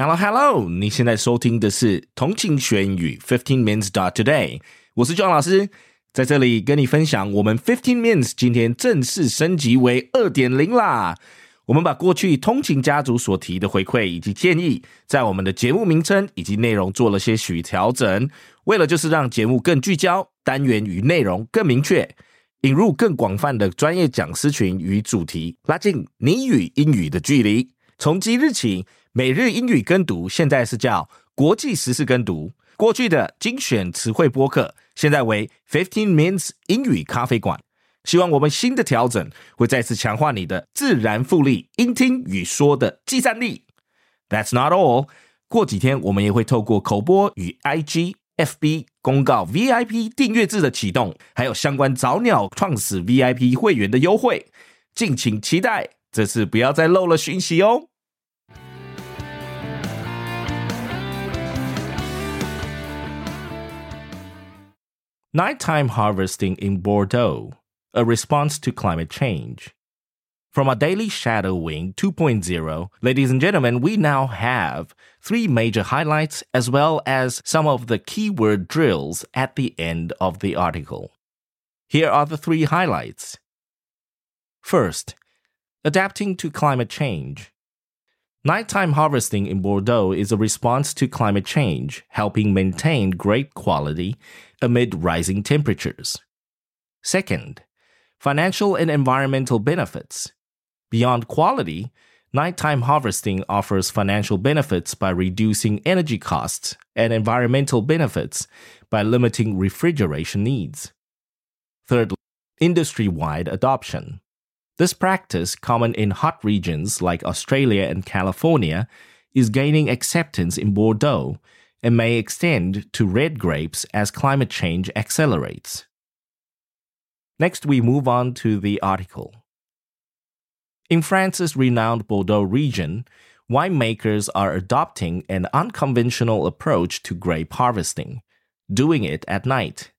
Hello Hello，你现在收听的是同情学英语 Fifteen Minutes Dot Today，我是 John 老师，在这里跟你分享我们 Fifteen Minutes 今天正式升级为二点零啦。我们把过去通勤家族所提的回馈以及建议，在我们的节目名称以及内容做了些许调整，为了就是让节目更聚焦，单元与内容更明确，引入更广泛的专业讲师群与主题，拉近你与英语的距离。从即日起。每日英语跟读现在是叫国际时事跟读，过去的精选词汇播客现在为 Fifteen Minutes 英语咖啡馆。希望我们新的调整会再次强化你的自然复利音听与说的计算力。That's not all，过几天我们也会透过口播与 IG、FB 公告 VIP 订阅制的启动，还有相关早鸟创始 VIP 会员的优惠，敬请期待。这次不要再漏了讯息哦。Nighttime harvesting in Bordeaux, a response to climate change. From our daily shadowing 2.0, ladies and gentlemen, we now have three major highlights as well as some of the keyword drills at the end of the article. Here are the three highlights. First, adapting to climate change. Nighttime harvesting in Bordeaux is a response to climate change, helping maintain grape quality amid rising temperatures. Second, financial and environmental benefits. Beyond quality, nighttime harvesting offers financial benefits by reducing energy costs and environmental benefits by limiting refrigeration needs. Third, industry wide adoption. This practice, common in hot regions like Australia and California, is gaining acceptance in Bordeaux and may extend to red grapes as climate change accelerates. Next, we move on to the article. In France's renowned Bordeaux region, winemakers are adopting an unconventional approach to grape harvesting, doing it at night.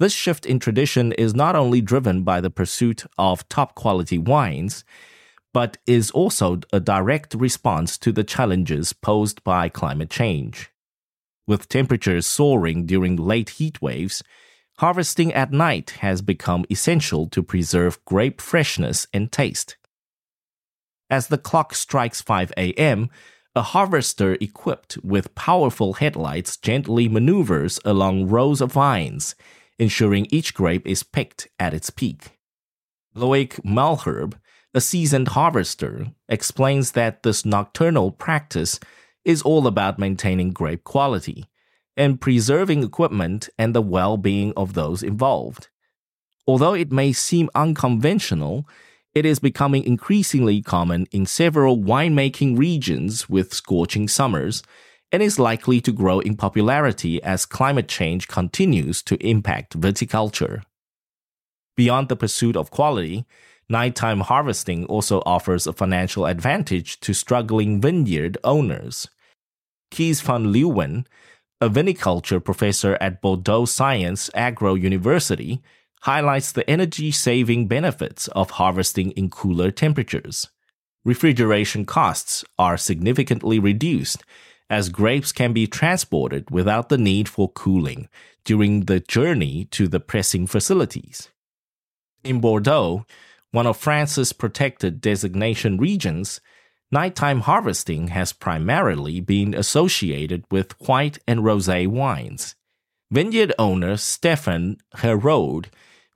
This shift in tradition is not only driven by the pursuit of top quality wines, but is also a direct response to the challenges posed by climate change. With temperatures soaring during late heat waves, harvesting at night has become essential to preserve grape freshness and taste. As the clock strikes 5 a.m., a harvester equipped with powerful headlights gently maneuvers along rows of vines ensuring each grape is picked at its peak. Loic Malherbe, a seasoned harvester, explains that this nocturnal practice is all about maintaining grape quality and preserving equipment and the well being of those involved. Although it may seem unconventional, it is becoming increasingly common in several winemaking regions with scorching summers and is likely to grow in popularity as climate change continues to impact viticulture. Beyond the pursuit of quality, nighttime harvesting also offers a financial advantage to struggling vineyard owners. Kees van Leeuwen, a viniculture professor at Bordeaux Science Agro University, highlights the energy saving benefits of harvesting in cooler temperatures. Refrigeration costs are significantly reduced as grapes can be transported without the need for cooling during the journey to the pressing facilities. In Bordeaux, one of France's protected designation regions, nighttime harvesting has primarily been associated with white and rosé wines. Vineyard owner Stéphane Héraud,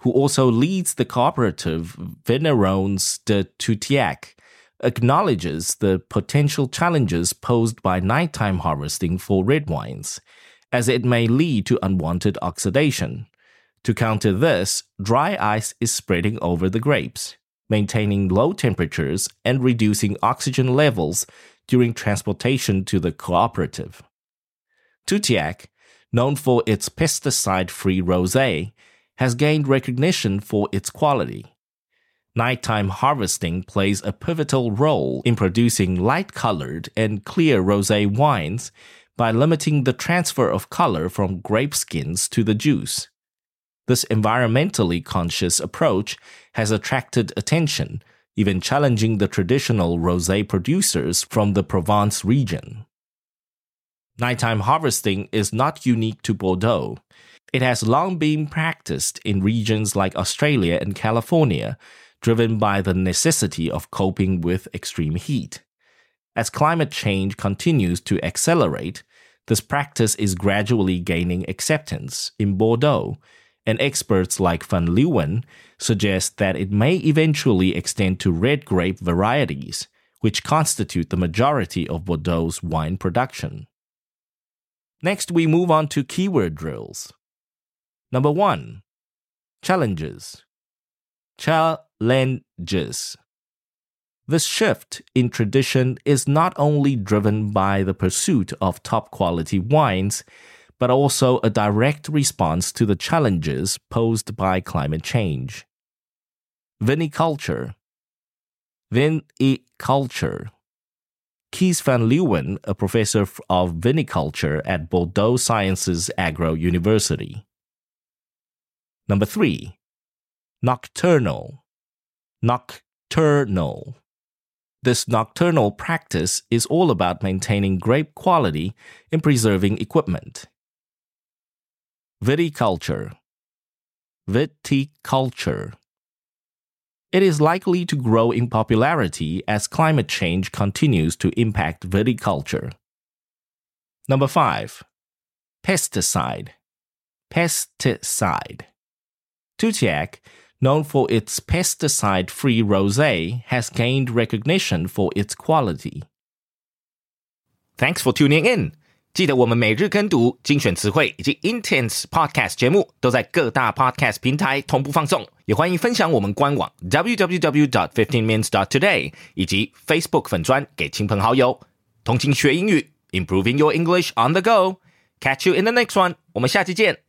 who also leads the cooperative Vignerons de Tutiac, acknowledges the potential challenges posed by nighttime harvesting for red wines, as it may lead to unwanted oxidation. To counter this, dry ice is spreading over the grapes, maintaining low temperatures and reducing oxygen levels during transportation to the cooperative. Tutiac, known for its pesticide free rosé, has gained recognition for its quality nighttime harvesting plays a pivotal role in producing light colored and clear rosé wines by limiting the transfer of color from grape skins to the juice. This environmentally conscious approach has attracted attention even challenging the traditional rosé producers from the Provence region. Nighttime harvesting is not unique to Bordeaux. It has long been practiced in regions like Australia and California, driven by the necessity of coping with extreme heat. As climate change continues to accelerate, this practice is gradually gaining acceptance in Bordeaux, and experts like Van Leeuwen suggest that it may eventually extend to red grape varieties, which constitute the majority of Bordeaux's wine production. Next, we move on to keyword drills. Number one, challenges. Challenges. The shift in tradition is not only driven by the pursuit of top quality wines, but also a direct response to the challenges posed by climate change. Viniculture. Viniculture. Kees van Leeuwen, a professor of viniculture at Bordeaux Sciences Agro University. Number three, nocturnal. Nocturnal. This nocturnal practice is all about maintaining grape quality and preserving equipment. Viticulture. Viticulture. It is likely to grow in popularity as climate change continues to impact viticulture. Number 5. Pesticide. Pesticide. Tutiac known for its pesticide free rose, has gained recognition for its quality. Thanks for tuning in. 记得我们每日跟读、精选词汇以及 Intense Podcast 节目都在各大 Podcast 平台同步放送，也欢迎分享我们官网 www.dot15minutes.dot.today 以及 Facebook 粉砖给亲朋好友。通勤学英语，Improving Your English on the Go。Catch you in the next one。我们下期见。